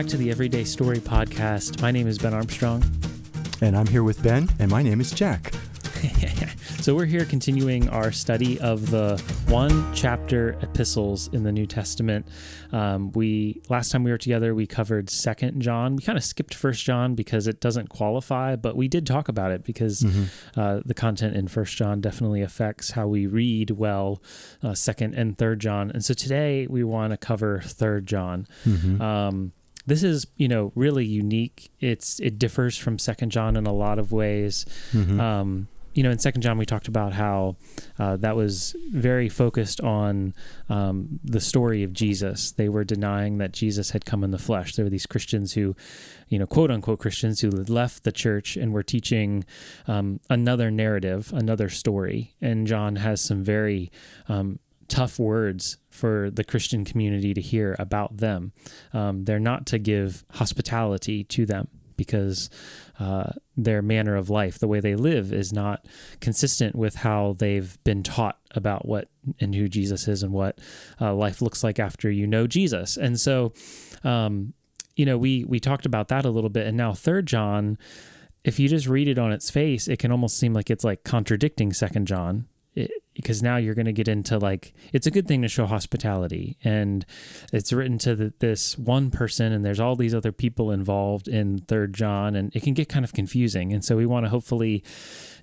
Back to the Everyday Story podcast. My name is Ben Armstrong. And I'm here with Ben, and my name is Jack. so we're here continuing our study of the one chapter epistles in the New Testament. Um, we last time we were together, we covered Second John. We kind of skipped First John because it doesn't qualify, but we did talk about it because mm-hmm. uh, the content in First John definitely affects how we read well uh, Second and Third John. And so today we want to cover Third John. Mm-hmm. Um, this is you know really unique it's it differs from second john in a lot of ways mm-hmm. um, you know, in Second John, we talked about how uh, that was very focused on um, the story of Jesus. They were denying that Jesus had come in the flesh. There were these Christians who, you know, quote unquote Christians who left the church and were teaching um, another narrative, another story. And John has some very um, tough words for the Christian community to hear about them. Um, they're not to give hospitality to them because uh, their manner of life, the way they live, is not consistent with how they've been taught about what and who Jesus is and what uh, life looks like after you know Jesus. And so, um, you know, we we talked about that a little bit, and now Third John. If you just read it on its face, it can almost seem like it's like contradicting Second John it, because now you're going to get into like it's a good thing to show hospitality and it's written to the, this one person and there's all these other people involved in third john and it can get kind of confusing and so we want to hopefully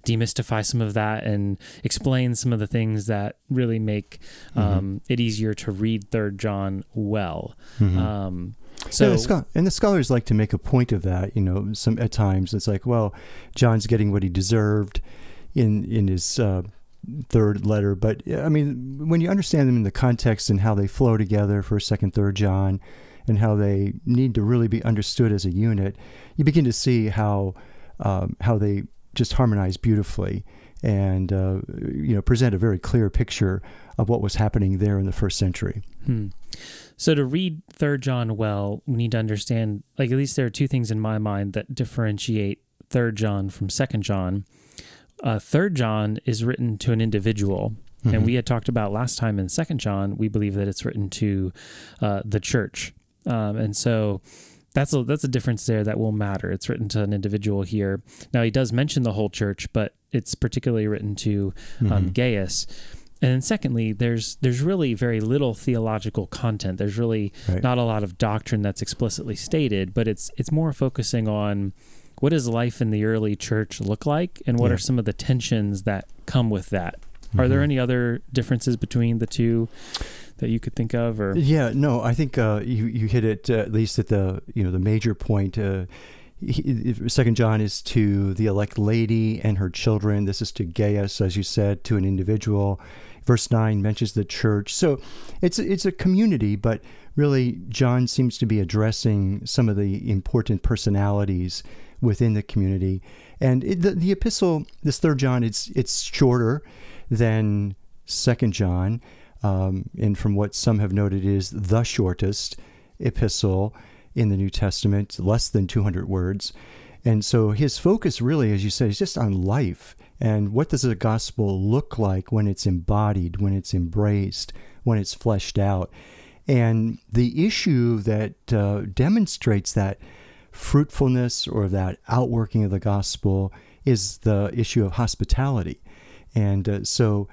demystify some of that and explain some of the things that really make mm-hmm. um, it easier to read third john well mm-hmm. um, so, yeah, the and the scholars like to make a point of that. You know, some at times it's like, well, John's getting what he deserved in in his uh, third letter. But I mean, when you understand them in the context and how they flow together, first, second, third John, and how they need to really be understood as a unit, you begin to see how um, how they just harmonize beautifully and uh, you know present a very clear picture of what was happening there in the first century. Hmm. So to read Third John well, we need to understand like at least there are two things in my mind that differentiate Third John from Second John uh, third John is written to an individual. Mm-hmm. And we had talked about last time in Second John, we believe that it's written to uh, the church. Um, and so that's a, that's a difference there that will matter. It's written to an individual here. Now, he does mention the whole church, but it's particularly written to um, mm-hmm. Gaius. And then secondly, there's there's really very little theological content. There's really right. not a lot of doctrine that's explicitly stated, but it's it's more focusing on what does life in the early church look like and what yeah. are some of the tensions that come with that mm-hmm. are there mm-hmm. any other differences between the two that you could think of or yeah no i think uh, you, you hit it uh, at least at the you know the major point uh, he, second john is to the elect lady and her children this is to gaius as you said to an individual verse 9 mentions the church so it's it's a community but really john seems to be addressing some of the important personalities within the community. And it, the, the epistle, this third John, it's it's shorter than second John, um, and from what some have noted, is the shortest epistle in the New Testament, less than 200 words. And so his focus really, as you said, is just on life and what does the gospel look like when it's embodied, when it's embraced, when it's fleshed out. And the issue that uh, demonstrates that fruitfulness or that outworking of the gospel is the issue of hospitality. And uh, so,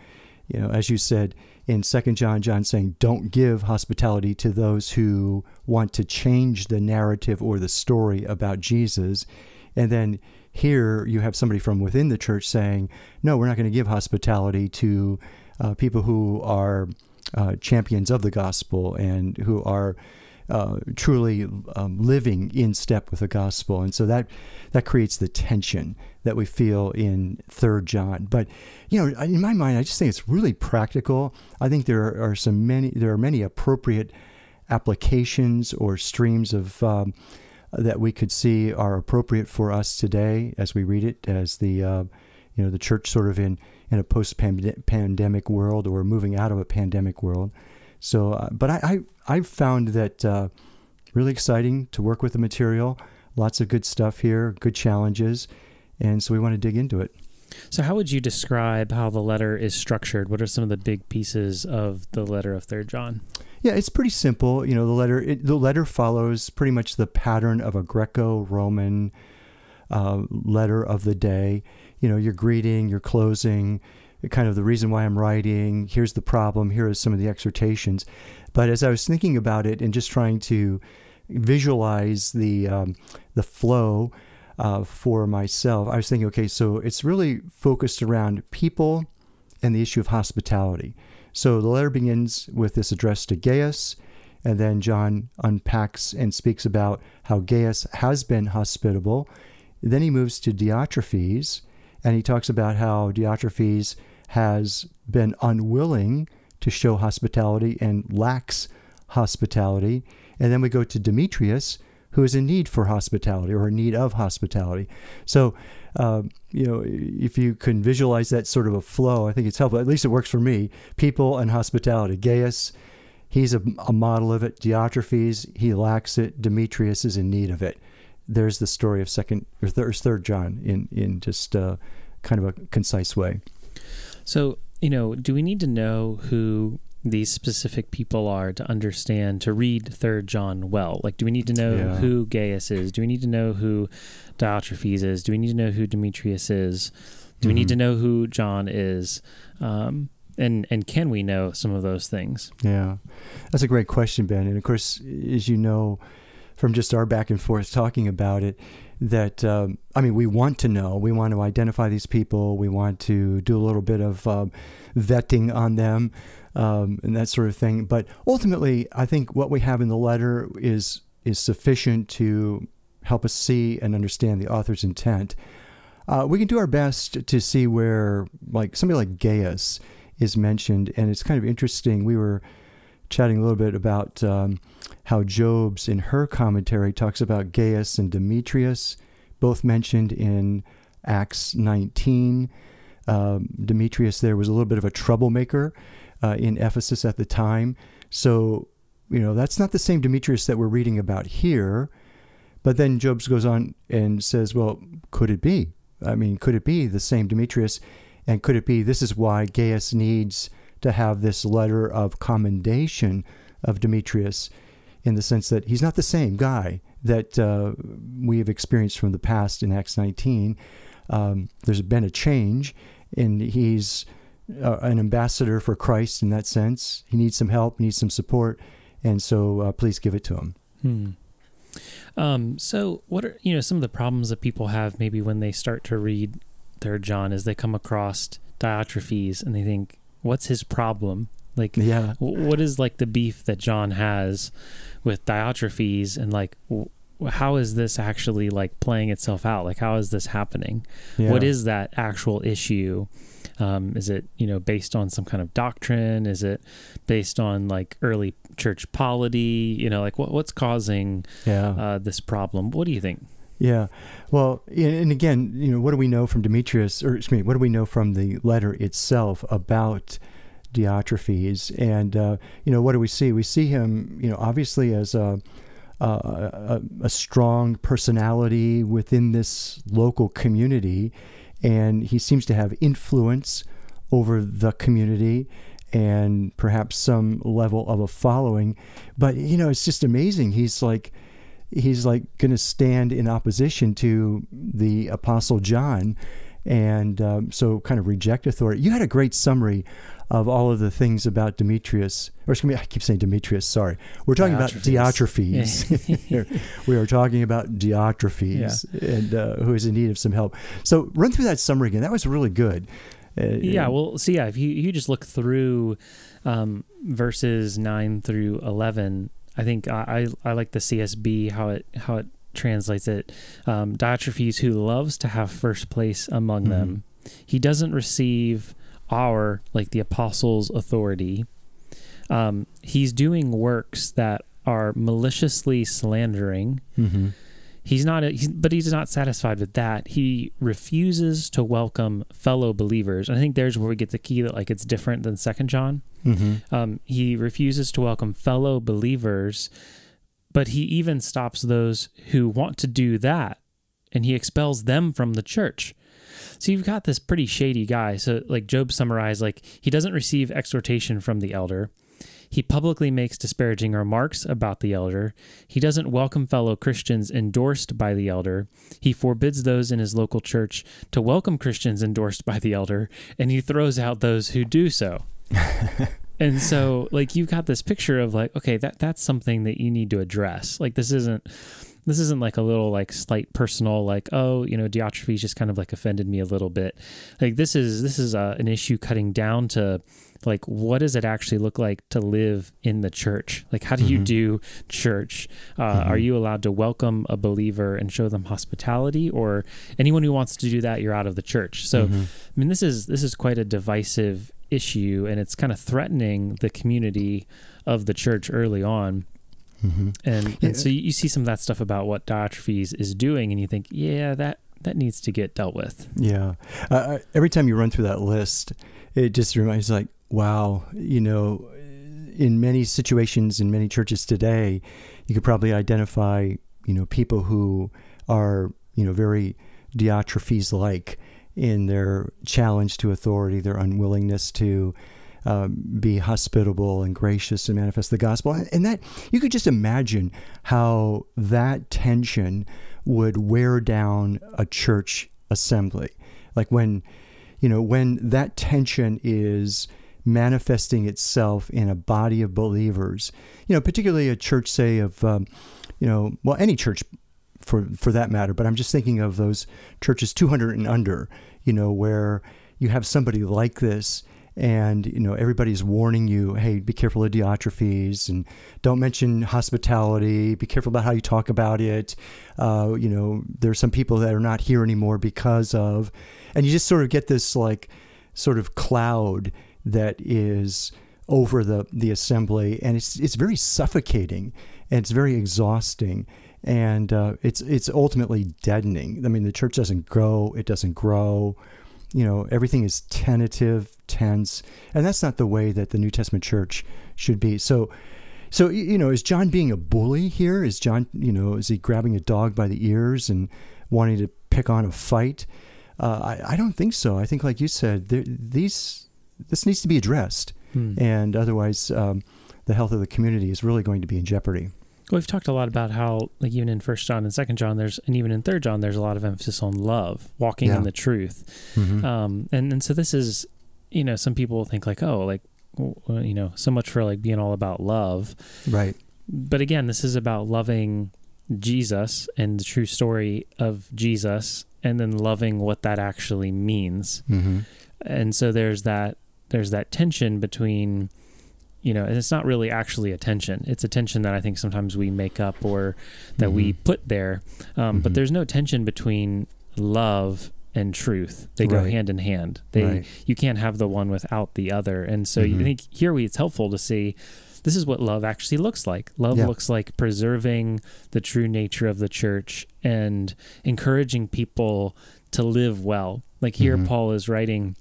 you know, as you said in Second John, John saying, don't give hospitality to those who want to change the narrative or the story about Jesus. And then here you have somebody from within the church saying, no, we're not going to give hospitality to uh, people who are uh, champions of the gospel and who are uh, truly um, living in step with the gospel, and so that that creates the tension that we feel in Third John. But you know, in my mind, I just think it's really practical. I think there are some many there are many appropriate applications or streams of um, that we could see are appropriate for us today as we read it, as the uh, you know the church sort of in in a post pandemic world or moving out of a pandemic world. So, uh, but I, I have found that uh, really exciting to work with the material. Lots of good stuff here, good challenges, and so we want to dig into it. So, how would you describe how the letter is structured? What are some of the big pieces of the letter of Third John? Yeah, it's pretty simple. You know, the letter it, the letter follows pretty much the pattern of a Greco-Roman uh, letter of the day. You know, your greeting, your closing, kind of the reason why I'm writing. Here's the problem. Here are some of the exhortations. But as I was thinking about it and just trying to visualize the um, the flow uh, for myself, I was thinking, okay, so it's really focused around people and the issue of hospitality. So the letter begins with this address to Gaius, and then John unpacks and speaks about how Gaius has been hospitable. Then he moves to Diotrephes, and he talks about how Diotrephes has been unwilling to show hospitality and lacks hospitality. And then we go to Demetrius, who is in need for hospitality or in need of hospitality. So, uh, you know, if you can visualize that sort of a flow, I think it's helpful. At least it works for me. People and hospitality. Gaius, he's a, a model of it. Diotrephes, he lacks it. Demetrius is in need of it. There's the story of second or third, third John in in just uh, kind of a concise way. So, you know, do we need to know who these specific people are to understand to read third john well? Like do we need to know yeah. who gaius is? Do we need to know who diotrephes is? Do we need to know who demetrius is? Do mm-hmm. we need to mm-hmm. know who john is? Um, and and can we know some of those things? Yeah. That's a great question ben. And of course as you know from just our back and forth talking about it that um, I mean, we want to know, we want to identify these people, we want to do a little bit of um, vetting on them, um, and that sort of thing. But ultimately, I think what we have in the letter is is sufficient to help us see and understand the author's intent. Uh, we can do our best to see where, like somebody like Gaius is mentioned, and it's kind of interesting. We were chatting a little bit about um, how Jobes, in her commentary, talks about Gaius and Demetrius, both mentioned in Acts 19. Um, Demetrius there was a little bit of a troublemaker uh, in Ephesus at the time. So, you know, that's not the same Demetrius that we're reading about here. But then Jobes goes on and says, well, could it be? I mean, could it be the same Demetrius? And could it be this is why Gaius needs to have this letter of commendation of Demetrius in the sense that he's not the same guy that uh, we have experienced from the past in Acts 19. Um, there's been a change, and he's uh, an ambassador for Christ in that sense. He needs some help, needs some support, and so uh, please give it to him. Hmm. Um, so, what are you know some of the problems that people have maybe when they start to read Third John is they come across Diotrephes and they think, "What's his problem?" Like, yeah, what is like the beef that John has with Diotrephes, and like, how is this actually like playing itself out? Like, how is this happening? Yeah. What is that actual issue? Um, is it you know based on some kind of doctrine? Is it based on like early church polity? You know, like what what's causing yeah. uh, this problem? What do you think? Yeah, well, and again, you know, what do we know from Demetrius, or excuse me, what do we know from the letter itself about Diotrephes? And uh, you know, what do we see? We see him, you know, obviously as a a, a, strong personality within this local community, and he seems to have influence over the community and perhaps some level of a following. But you know, it's just amazing. He's like he's like going to stand in opposition to the apostle John and um, so kind of reject authority. You had a great summary of all of the things about Demetrius, or excuse me, I keep saying Demetrius, sorry. We're talking Diotrephes. about Diotrephes. we are talking about Diotrephes yeah. and uh, who is in need of some help. So run through that summary again. That was really good. Uh, yeah, well, so yeah, if you, you just look through um, verses 9 through 11, I think I, I, I like the CSB, how it, how it translates it. Um, Diotrephes, who loves to have first place among mm-hmm. them, he doesn't receive our, like the apostles' authority. Um, he's doing works that are maliciously slandering. Mm-hmm. He's not, a, he's, but he's not satisfied with that. He refuses to welcome fellow believers. And I think there's where we get the key that like it's different than Second John. Mm-hmm. Um, he refuses to welcome fellow believers, but he even stops those who want to do that, and he expels them from the church. So you've got this pretty shady guy. So like Jobes summarized, like he doesn't receive exhortation from the elder. He publicly makes disparaging remarks about the elder. He doesn't welcome fellow Christians endorsed by the elder. He forbids those in his local church to welcome Christians endorsed by the elder, and he throws out those who do so. and so like you've got this picture of like okay that that's something that you need to address like this isn't this isn't like a little like slight personal like oh you know Diotrephes just kind of like offended me a little bit like this is this is a, uh, an issue cutting down to like what does it actually look like to live in the church like how do you mm-hmm. do church uh, mm-hmm. are you allowed to welcome a believer and show them hospitality or anyone who wants to do that you're out of the church so mm-hmm. i mean this is this is quite a divisive issue and it's kind of threatening the community of the church early on mm-hmm. and, yeah. and so you see some of that stuff about what Diotrephes is doing and you think yeah that that needs to get dealt with yeah uh, every time you run through that list it just reminds like wow you know in many situations in many churches today you could probably identify you know people who are you know very Diotrephes like in their challenge to authority, their unwillingness to um, be hospitable and gracious and manifest the gospel. And that you could just imagine how that tension would wear down a church assembly. Like when, you know, when that tension is manifesting itself in a body of believers, you know, particularly a church, say, of, um, you know, well, any church for for that matter. But I'm just thinking of those churches 200 and under, you know, where you have somebody like this and you know everybody's warning you hey be careful of diotrephes and don't mention hospitality be careful about how you talk about it uh, you know there's some people that are not here anymore because of and you just sort of get this like sort of cloud that is over the the assembly and it's it's very suffocating and it's very exhausting and uh, it's it's ultimately deadening. I mean, the church doesn't grow; it doesn't grow. You know, everything is tentative, tense, and that's not the way that the New Testament church should be. So, so you know, is John being a bully here? Is John, you know, is he grabbing a dog by the ears and wanting to pick on a fight? Uh, I, I don't think so. I think, like you said, these this needs to be addressed, hmm. and otherwise, um, the health of the community is really going to be in jeopardy. Well, we've talked a lot about how, like, even in First John and Second John, there's, and even in Third John, there's a lot of emphasis on love, walking yeah. in the truth. Mm-hmm. Um, and and so this is, you know, some people think like, oh, like, you know, so much for like being all about love, right? But again, this is about loving Jesus and the true story of Jesus, and then loving what that actually means. Mm-hmm. And so there's that there's that tension between you know, and it's not really actually a tension. It's a tension that I think sometimes we make up or that mm-hmm. we put there. Um, mm-hmm. But there's no tension between love and truth. They go hand in hand. They right. you can't have the one without the other. And so mm-hmm. I think here we it's helpful to see this is what love actually looks like. Love yeah. looks like preserving the true nature of the church and encouraging people to live well. Like here mm-hmm. Paul is writing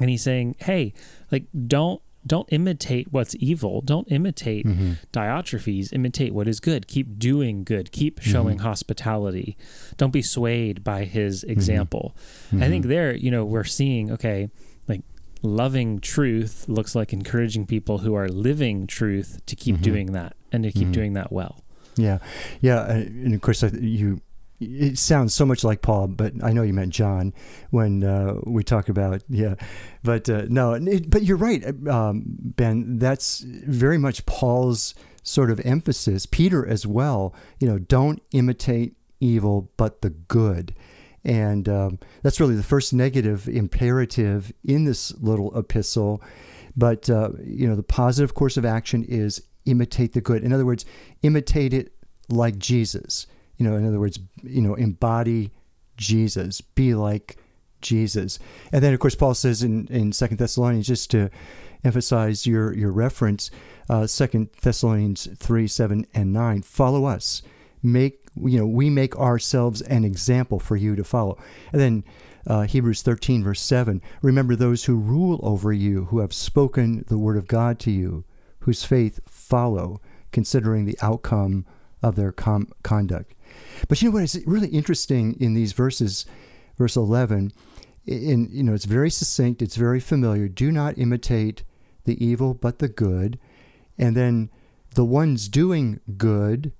and he's saying, "Hey, like don't don't imitate what's evil. Don't imitate mm-hmm. Diotrephes. Imitate what is good. Keep doing good. Keep mm-hmm. showing mm-hmm. hospitality. Don't be swayed by his mm-hmm. example. Mm-hmm. I think there, you know, we're seeing, okay, like loving truth looks like encouraging people who are living truth to keep mm-hmm. doing that and to keep doing that well. Yeah. Yeah. And of course, you it sounds so much like Paul, but I know you meant John when uh, we talk about yeah. But uh, no, it, but you're right, um, Ben. That's very much Paul's sort of emphasis. Peter as well. You know, don't imitate evil, but the good. And um, that's really the first negative imperative in this little epistle. But uh, you know, the positive course of action is imitate the good. In other words, imitate it like Jesus you know, in other words, you know, embody Jesus, be like Jesus. And then, of course, Paul says in, in Second Thessalonians, just to emphasize your, your reference, uh, Second Thessalonians 3, 7, and 9, follow us. Make, you know, we make ourselves an example for you to follow. And then uh, Hebrews 13, verse 7, remember those who rule over you, who have spoken the word of God to you, whose faith follow, considering the outcome of their com- conduct. But you know what is really interesting in these verses, verse 11, in you know it's very succinct, it's very familiar. Do not imitate the evil, but the good. and then the ones doing good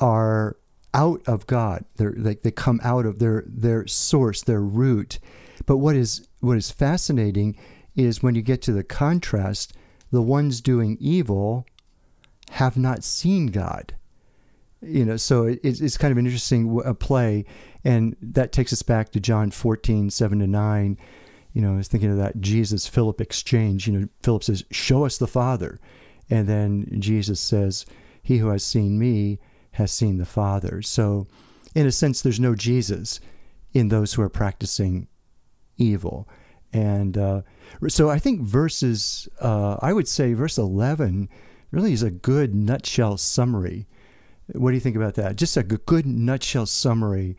are out of God. They're like they come out of their their source, their root. But what is what is fascinating is when you get to the contrast, the ones doing evil have not seen God. You know, so it, it's kind of an interesting play, and that takes us back to John 14, 7 to 9. You know, I was thinking of that Jesus Philip exchange. You know, Philip says, Show us the Father. And then Jesus says, He who has seen me has seen the Father. So, in a sense, there's no Jesus in those who are practicing evil. And uh, so I think verses, uh, I would say verse 11 really is a good nutshell summary. What do you think about that? Just a good nutshell summary.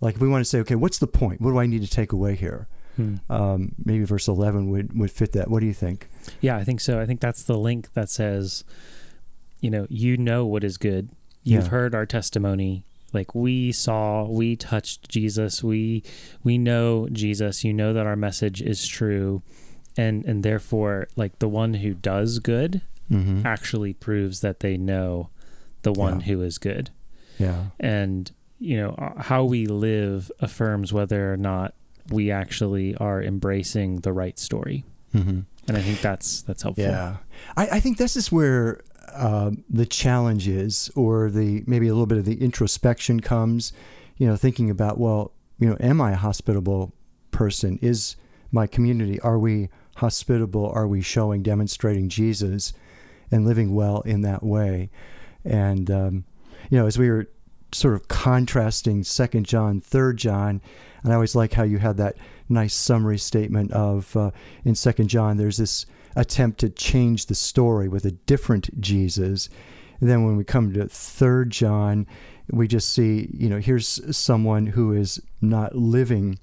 Like if we want to say, okay, what's the point? What do I need to take away here? Hmm. Um, maybe verse 11 would, would fit that. What do you think? Yeah, I think so. I think that's the link that says, you know, you know what is good. You've yeah. heard our testimony. Like we saw, we touched Jesus. We we know Jesus. You know that our message is true, and and therefore, like the one who does good mm-hmm. actually proves that they know the one yeah. who is good. Yeah, and you know uh, how we live affirms whether or not we actually are embracing the right story. Mm-hmm. And I think that's that's helpful. Yeah, I, I think this is where uh, the is, or the maybe a little bit of the introspection comes, you know, thinking about, well, you know, am I a hospitable person? Is my community, are we hospitable? Are we showing, demonstrating Jesus and living well in that way? And, um, you know, as we were sort of contrasting Second John, Third John, and I always like how you had that nice summary statement of uh, in Second John, there's this attempt to change the story with a different Jesus. And then when we come to Third John, we just see, you know, here's someone who is not living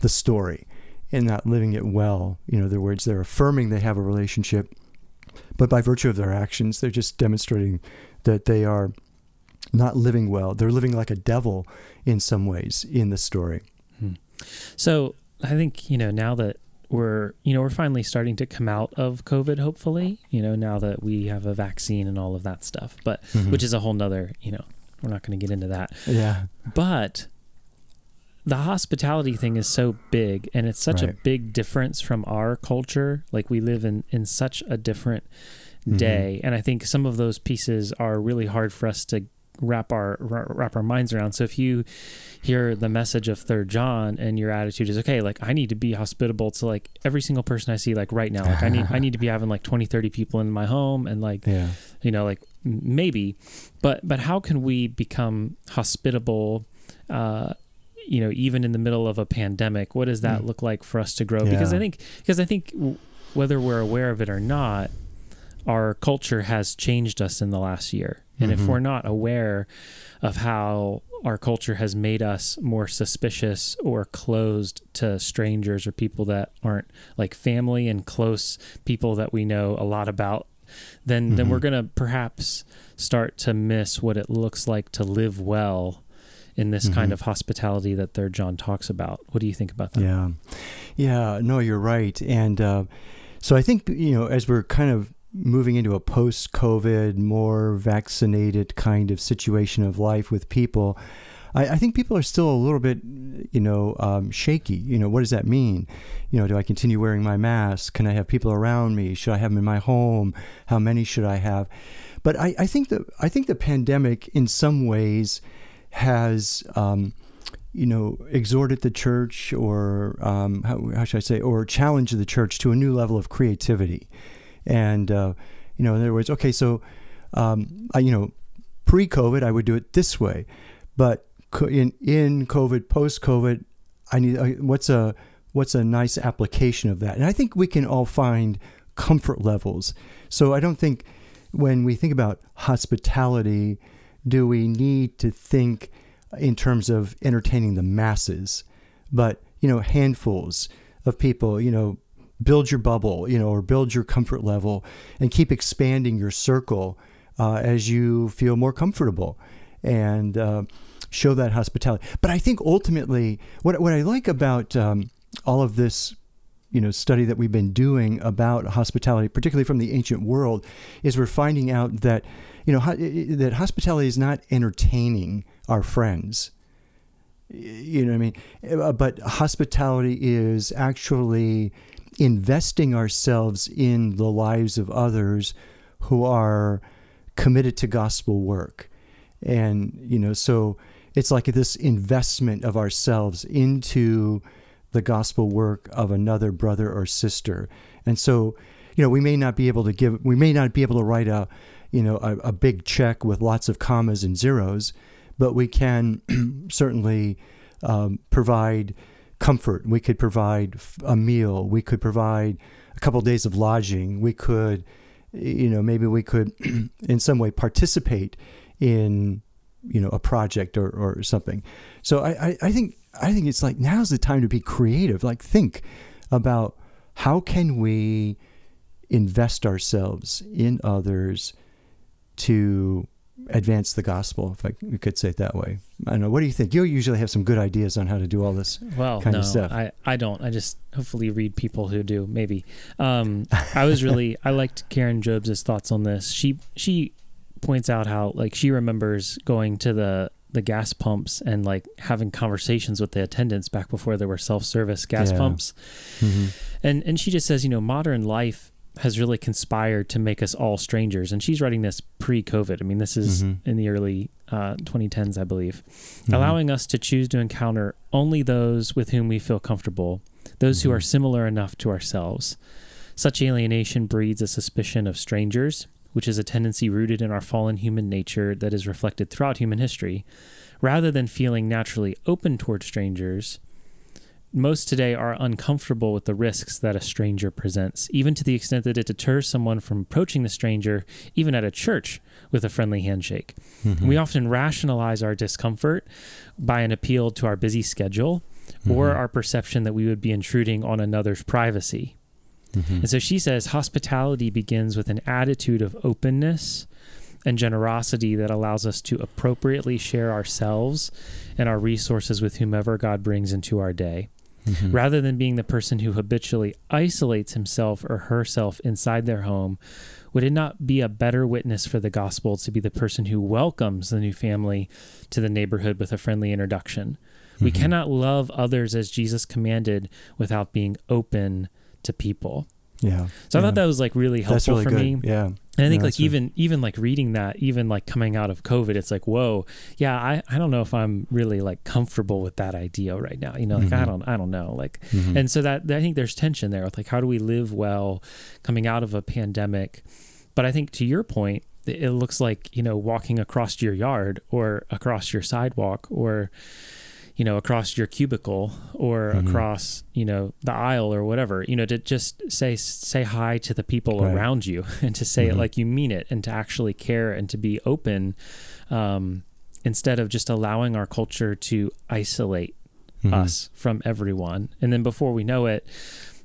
the story and not living it well. You know, in other words, they're affirming they have a relationship, but by virtue of their actions, they're just demonstrating that they are not living well. They're living like a devil in some ways in the story. Hmm. So I think, you know, now that we're you know we're finally starting to come out of covid hopefully you know now that we have a vaccine and all of that stuff but mm-hmm. which is a whole nother you know we're not going to get into that yeah but the hospitality thing is so big and it's such right. a big difference from our culture like we live in in such a different. Day mm-hmm. and i think some of those pieces are really hard for us to wrap our wrap our minds around. So if you hear the message of Third John and your attitude is okay, like I need to be hospitable to like every single person I see like right now. Like I need I need to be having like 20 30 people in my home and like yeah. you know like maybe but but how can we become hospitable uh you know even in the middle of a pandemic what does that mm. look like for us to grow yeah. because i think because i think whether we're aware of it or not our culture has changed us in the last year and mm-hmm. if we're not aware of how our culture has made us more suspicious or closed to strangers or people that aren't like family and close people that we know a lot about, then mm-hmm. then we're gonna perhaps start to miss what it looks like to live well in this mm-hmm. kind of hospitality that Third John talks about. What do you think about that? Yeah, yeah, no, you're right, and uh, so I think you know as we're kind of moving into a post COVID, more vaccinated kind of situation of life with people, I, I, think people are still a little bit, you know, um, shaky. You know, what does that mean? You know, do I continue wearing my mask? Can I have people around me? Should I have them in my home? How many should I have? But I, I think that I think the pandemic, in some ways, has. Um, you know, exhorted the church, or um, how, how should I say, or challenged the church to a new level of creativity and, uh, you know, in other words, okay, so, um, I, you know, pre COVID, I would do it this way. But in, in COVID, post COVID, I need, what's a, what's a nice application of that? And I think we can all find comfort levels. So I don't think when we think about hospitality, do we need to think in terms of entertaining the masses, but you know, handfuls of people, you know, build your bubble, you know, or build your comfort level and keep expanding your circle uh, as you feel more comfortable and uh, show that hospitality. But I think ultimately, what, what I like about um, all of this you know study that we've been doing about hospitality, particularly from the ancient world, is we're finding out that you know that hospitality is not entertaining our friends. You know what I mean? Uh, but hospitality is actually investing ourselves in the lives of others who are committed to gospel work. And, you know, so it's like this investment of ourselves into the gospel work of another brother or sister. And so, you know, we may not be able to give, we may not be able to write a, you know, a, a big check with lots of commas and zeros, but we can certainly um, provide comfort. We could provide a meal. We could provide a couple of days of lodging. We could, you know, maybe we could in some way participate in, you know, a project or, or something. So I, I, I think I think it's like now's the time to be creative. Like think about how can we invest ourselves in others to advance the gospel, if I could say it that way. I don't know. What do you think? You usually have some good ideas on how to do all this well, kind no, of stuff. I, I don't. I just hopefully read people who do. Maybe. Um, I was really I liked Karen Jobes' thoughts on this. She she points out how like she remembers going to the the gas pumps and like having conversations with the attendants back before there were self-service gas Yeah. pumps. Mm-hmm. And and she just says, you know, modern life has really conspired to make us all strangers. And she's writing this pre-COVID. I mean, this is Mhm. in the early uh, 2010s, I believe, Mhm. allowing us to choose to encounter only those with whom we feel comfortable, those who Mhm. are similar enough to ourselves. Such alienation breeds a suspicion of strangers, which is a tendency rooted in our fallen human nature that is reflected throughout human history. Rather than feeling naturally open toward strangers, most today are uncomfortable with the risks that a stranger presents, even to the extent that it deters someone from approaching the stranger, even at a church, with a friendly handshake. Mhm. We often rationalize our discomfort by an appeal to our busy schedule or Mhm. our perception that we would be intruding on another's privacy. Mhm. And so she says hospitality begins with an attitude of openness and generosity that allows us to appropriately share ourselves and our resources with whomever God brings into our day. Mhm. Rather than being the person who habitually isolates himself or herself inside their home, would it not be a better witness for the gospel to be the person who welcomes the new family to the neighborhood with a friendly introduction? We Mhm. cannot love others as Jesus commanded without being open to people. Yeah. So I thought that was like really helpful That's really for good. me. Yeah. And I think Yeah, like even even like reading that, even like coming out of COVID, it's like, whoa, yeah, I, I don't know if I'm really like comfortable with that idea right now. You know, like I Mhm. don't I don't know. Like Mhm. and so that I think there's tension there with like how do we live well coming out of a pandemic. But I think to your point, it looks like, you know, walking across your yard or across your sidewalk or you know, across your cubicle or Mhm. across, you know, the aisle or whatever, you know, to just say say hi to the people Right. around you and to say it Mhm. like you mean it and to actually care and to be open um, instead of just allowing our culture to isolate Mhm. us from everyone. And then before we know it,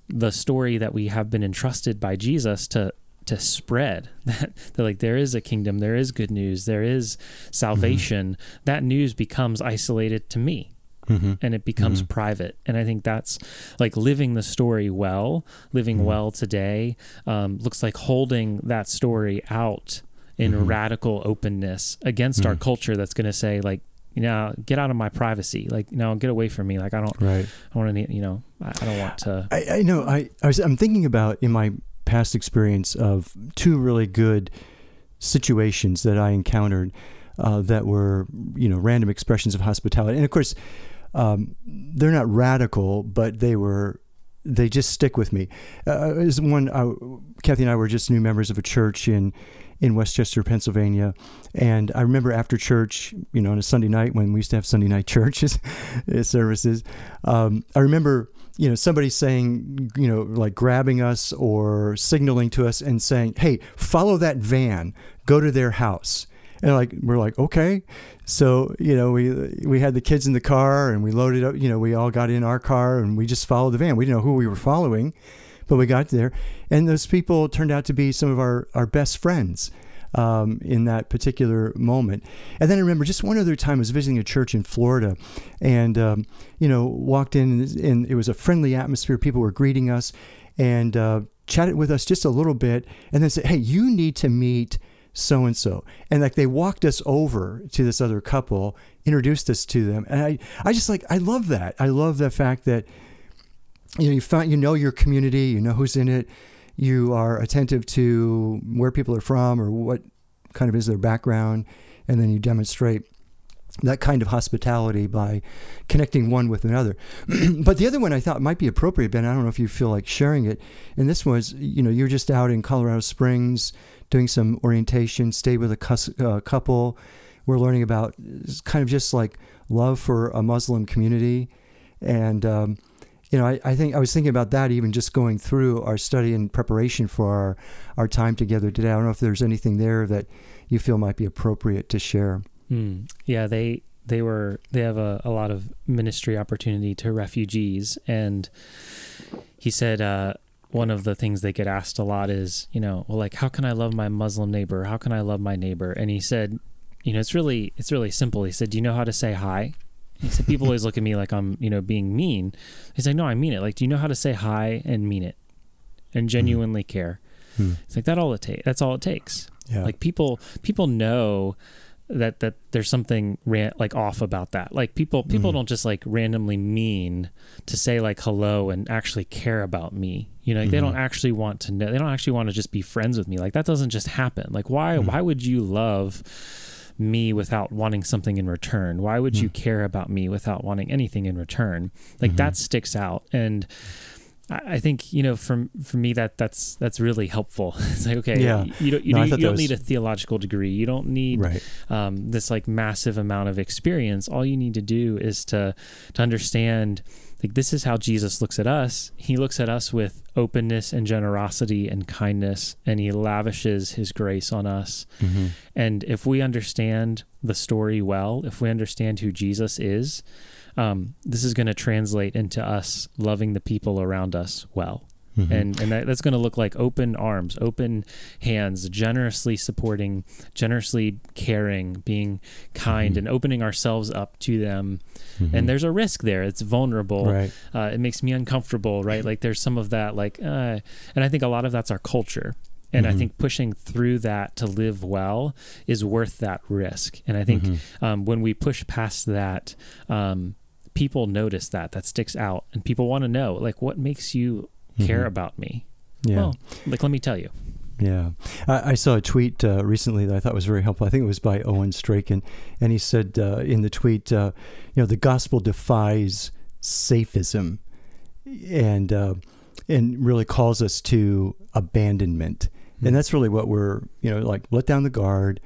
the story that we have been entrusted by Jesus to to spread that, that like there is a kingdom, there is good news, there is salvation, that news becomes isolated to me Mhm. and it becomes Mhm. private. And I think that's like living the story well, living Mhm. well today, um, looks like holding that story out in Mhm. radical openness against our Mhm. culture that's going to say like, you know, get out of my privacy. Like, you know, get away from me. Like, I don't, Right. I want to, you know, I, I don't want to. I, I know. I, I was, I'm thinking about in my past experience of two really good situations that I encountered uh, that were, you know, random expressions of hospitality. And of course, um, they're not radical, but they were. They just stick with me. Uh, is one. I, Kathy and I were just new members of a church in in West Chester, Pennsylvania, and I remember after church, you know, on a Sunday night when we used to have Sunday night churches services. Um, I remember you know, somebody saying, you know, like grabbing us or signaling to us and saying, "Hey, follow that van, go to their house." And like we're like, "Okay." So, you know, we we had the kids in the car and we loaded up, you know, we all got in our car and we just followed the van. We didn't know who we were following, but we got there and those people turned out to be some of our our best friends. um, in that particular moment. And then I remember just one other time I was visiting a church in Florida, and um, you know walked in and it was a friendly atmosphere. People were greeting us and uh, chatted with us just a little bit, and then said, "Hey, you need to meet." So and so. And like they walked us over to this other couple, introduced us to them. And I, I just like, I love that. I love the fact that, you know, you find, you know, your community, you know who's in it, you are attentive to where people are from or what kind of is their background. And then you demonstrate that kind of hospitality by connecting one with another. but the other one I thought might be appropriate, Ben. I don't know if you feel like sharing it. And this was, you know, you're just out in Colorado Springs doing some orientation, stayed with a uh, couple. We're learning about kind of just like love for a Muslim community. And, um, you know, I, I, think I was thinking about that even just going through our study and preparation for our, our time together today. I don't know if there's anything there that you feel might be appropriate to share. Mm. Yeah, they they were they have a, a lot of ministry opportunity to refugees, and he said uh, one of the things they get asked a lot is, you know, well, like how can I love my Muslim neighbor? How can I love my neighbor? And he said, you know, it's really it's really simple. He said, do you know how to say hi? He said, people always look at me like I'm, you know, being mean. He's like, no, I mean it. Like, do you know how to say hi and mean it, and genuinely mm. care? Mm. It's like that all it takes. That's all it takes. Yeah. Like people people know that that there's something ran, like off about that. Like people people mm don't just like randomly mean to say like hello and actually care about me. You know, like mm-hmm. they don't actually want to know. They don't actually want to just be friends with me. Like that doesn't just happen. Like why mm why would you love me without wanting something in return? Why would you mm. care about me without wanting anything in return? Like mm-hmm. that sticks out and I think you know, from for me that that's that's really helpful. It's like okay, yeah. you don't you, no, you, you don't was... need a theological degree. You don't need right. um, this like massive amount of experience. All you need to do is to to understand like this is how Jesus looks at us. He looks at us with openness and generosity and kindness, and he lavishes his grace on us. Mm-hmm. And if we understand the story well, if we understand who Jesus is, um, this is going to translate into us loving the people around us well. Mm-hmm. And and that, that's going to look like open arms, open hands, generously supporting, generously caring, being kind, mm-hmm. and opening ourselves up to them. Mm-hmm. And there's a risk there. It's vulnerable. Right. Uh, it makes me uncomfortable, right? Like there's some of that, like, uh, and I think a lot of that's our culture. And mm-hmm. I think pushing through that to live well is worth that risk. And I think mm-hmm. um, when we push past that, um, people notice that that sticks out and people want to know like what makes you care mm-hmm. about me yeah well like let me tell you yeah, I, I, saw a tweet uh, recently that I thought was very helpful. I think it was by Owen Strachan, and he said uh, in the tweet, uh, "You know, the gospel defies safism, and uh, and really calls us to abandonment, mm-hmm. and that's really what we're, you know, like let down the guard,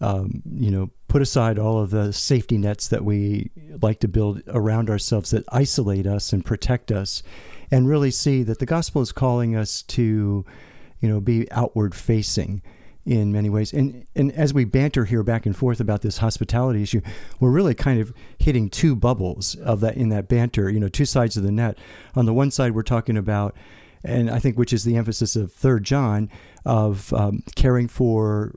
um, you know, put aside all of the safety nets that we like to build around ourselves that isolate us and protect us, and really see that the gospel is calling us to, you know, be outward facing in many ways. And and as we banter here back and forth about this hospitality issue, we're really kind of hitting two bubbles of that in that banter, you know, two sides of the net. On the one side, we're talking about and I think which is the emphasis of Third John of um, caring for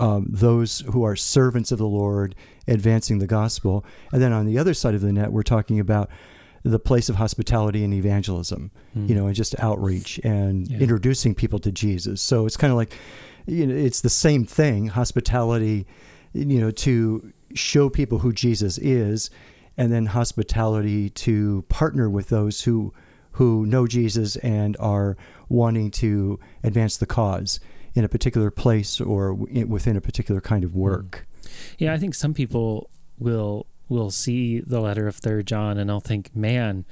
um, those who are servants of the Lord advancing the gospel. And then on the other side of the net, we're talking about the place of hospitality and evangelism, mm. you know, and just outreach and yeah. introducing people to Jesus. So it's kind of like, you know, it's the same thing, hospitality, you know, to show people who Jesus is, and then hospitality to partner with those who who know Jesus and are wanting to advance the cause in a particular place or within a particular kind of work. Yeah, I think some people will will see the letter of Third John and they'll think, man,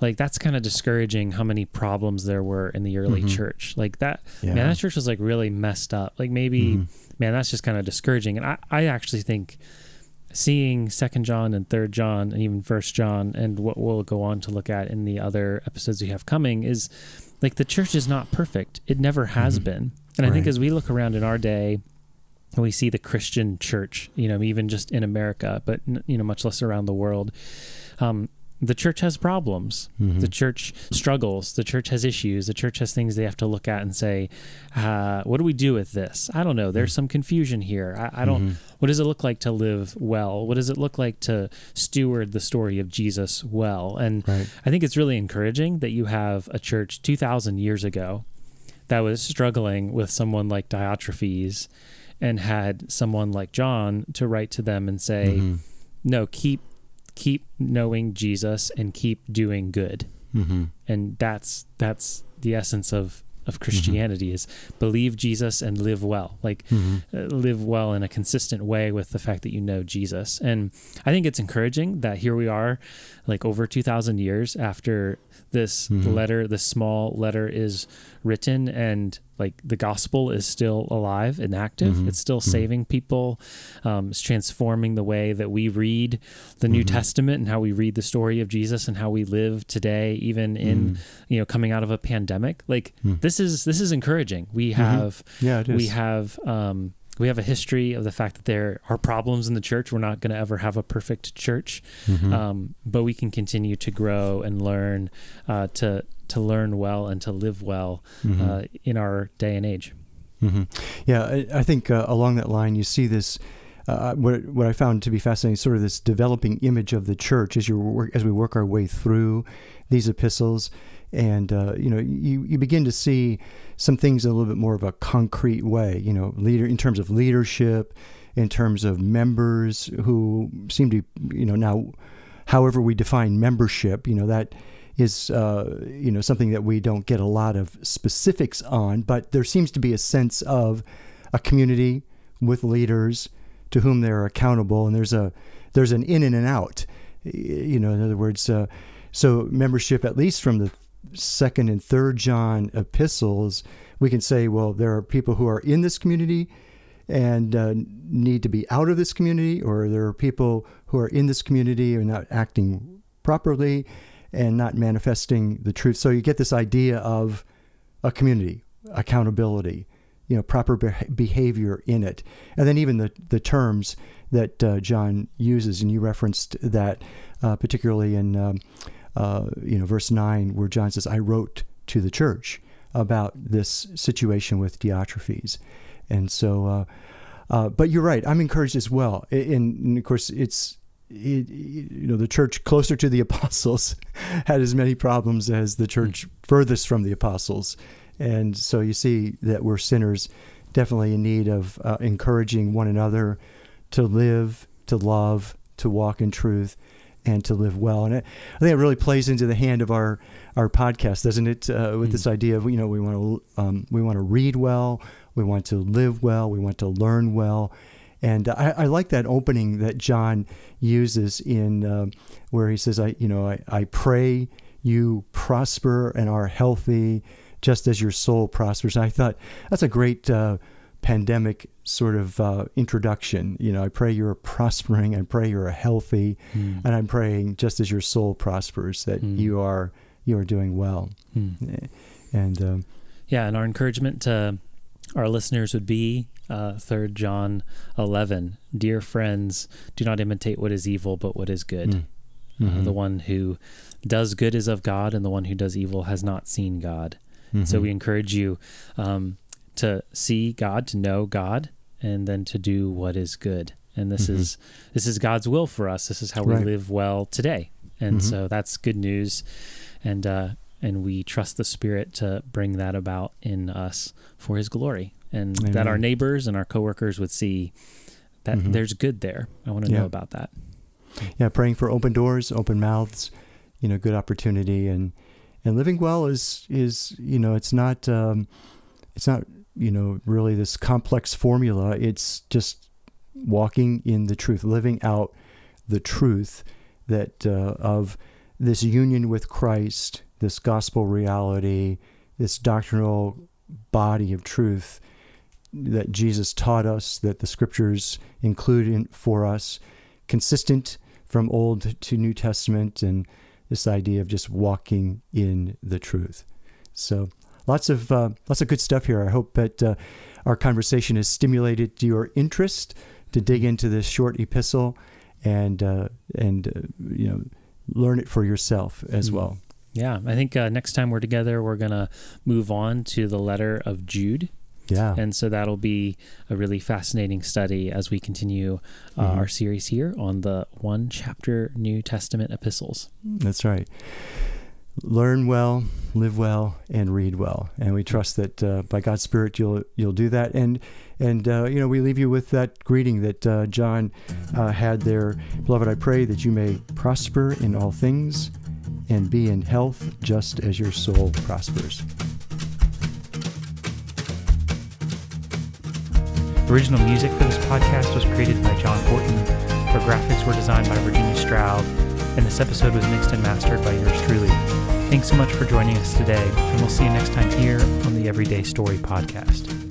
like that's kind of discouraging how many problems there were in the early mm-hmm. church. Like that, yeah. man, that church was like really messed up. Like maybe, mm-hmm. man, that's just kind of discouraging. And I, I actually think seeing Second John and Third John and even First John and what we'll go on to look at in the other episodes we have coming is like the church is not perfect. It never has mm-hmm. been. And right. I think as we look around in our day, we see the Christian church, you know, even just in America, but you know, much less around the world. Um, the church has problems. Mhm. The church struggles. The church has issues. The church has things they have to look at and say, uh, "What do we do with this?" I don't know. There's some confusion here. I, I don't. Mhm. What does it look like to live well? What does it look like to steward the story of Jesus well? And Right. I think it's really encouraging that you have a church 2,000 years ago that was struggling with someone like Diotrephes and had someone like John to write to them and say, Mhm. no, keep keep knowing Jesus and keep doing good. Mhm. And that's that's the essence of of Christianity is believe Jesus and live well. Like Mhm. uh, live well in a consistent way with the fact that you know Jesus. And I think it's encouraging that here we are, like over 2,000 years after this Mhm. letter, this small letter is written, and like the gospel is still alive and active. Mhm. It's still Mhm. saving people. Um, it's transforming the way that we read the New Mhm. Testament and how we read the story of Jesus and how we live today, even in Mhm. you know coming out of a pandemic. Like Mm. this is this is encouraging. We have Yeah, it is. we have um, we have a history of the fact that there are problems in the church. We're not going to ever have a perfect church, Mhm. um, but we can continue to grow and learn uh, to to learn well and to live well Mhm. uh, in our day and age. hmm Yeah, I, I think uh, along that line, you see this. Uh, what what I found to be fascinating, sort of this developing image of the church as you work, as we work our way through these epistles, and uh, you know, you you begin to see some things in a little bit more of a concrete way. You know, leader in terms of leadership, in terms of members who seem to, you know, now, however we define membership, you know that is uh, you know something that we don't get a lot of specifics on, but there seems to be a sense of a community with leaders to whom they're accountable, and there's a there's an in and an out. You know, in other words, uh, so membership, at least from the second and third John epistles, we can say, well, there are people who are in this community and uh, need to be out of this community, or there are people who are in this community and not acting properly and not manifesting the truth. So you get this idea of a community, accountability, you know, proper beh behavior in it, and then even the the terms that uh, John uses, and you referenced that uh, particularly in um, uh, you know verse nine, where John says, "I wrote to the church about this situation with Diotrephes," and so. Uh, uh, but you're right. I'm encouraged as well, and, and of course, it's it, you know the church closer to the apostles had as many problems as the church furthest from the apostles and so you see that we're sinners definitely in need of uh, encouraging one another to live to love to walk in truth and to live well. And it, i think it really plays into the hand of our our podcast doesn't it uh, with this idea of you know we want to um, we want to read well we want to live well we want to learn well. And I, I like that opening that John uses in uh, where he says, "I, you know, I, I pray you prosper and are healthy, just as your soul prospers." I thought that's a great uh, pandemic sort of uh, introduction. You know, I pray you're prospering, I pray you're healthy, Mm. and I'm praying just as your soul prospers that Mm. you are you are doing well. Mm. And um, Yeah, and our encouragement to our listeners would be uh, John 11. Dear friends, do not imitate what is evil, but what is good. mm, Uh, mhm, the one who does good is of God, and the one who does evil has not seen God. So mhm. we encourage you um, to see God, to know God, and then to do what is good. And this Mhm. is this is God's will for us. This is how we Right. live well today. And Mhm. so that's good news. And uh, and we trust the Spirit to bring that about in us for His glory, and that our neighbors and our coworkers would see that Mhm. there's good there. I want to Yeah. know about that. yeah, praying for open doors, open mouths, you know, good opportunity, and and living well is is you know it's not um, it's not you know really this complex formula. It's just walking in the truth, living out the truth that uh, of this union with Christ, this gospel reality, this doctrinal body of truth that Jesus taught us, that the scriptures include in, for us, consistent from Old to New Testament, and this idea of just walking in the truth. So, lots of uh, lots of good stuff here. I hope that uh, our conversation has stimulated your interest to dig into this short epistle, and uh, and uh, you know learn it for yourself as Mm. well. Yeah, I think uh, next time we're together, we're going to move on to the letter of Jude. Yeah. And so that'll be a really fascinating study as we continue uh, Mhm. our series here on the one chapter New Testament epistles. That's right. Learn well, live well, and read well, and we trust that uh, by God's Spirit you'll you'll do that. And and uh, you know we leave you with that greeting that uh, John uh, had there, beloved. I pray that you may prosper in all things, and be in health just as your soul prospers. Original music for this podcast was created by John Horton. Our graphics were designed by Virginia Stroud, and this episode was mixed and mastered by yours truly. Thanks so much for joining us today, and we'll see you next time here on the Everyday Story Podcast.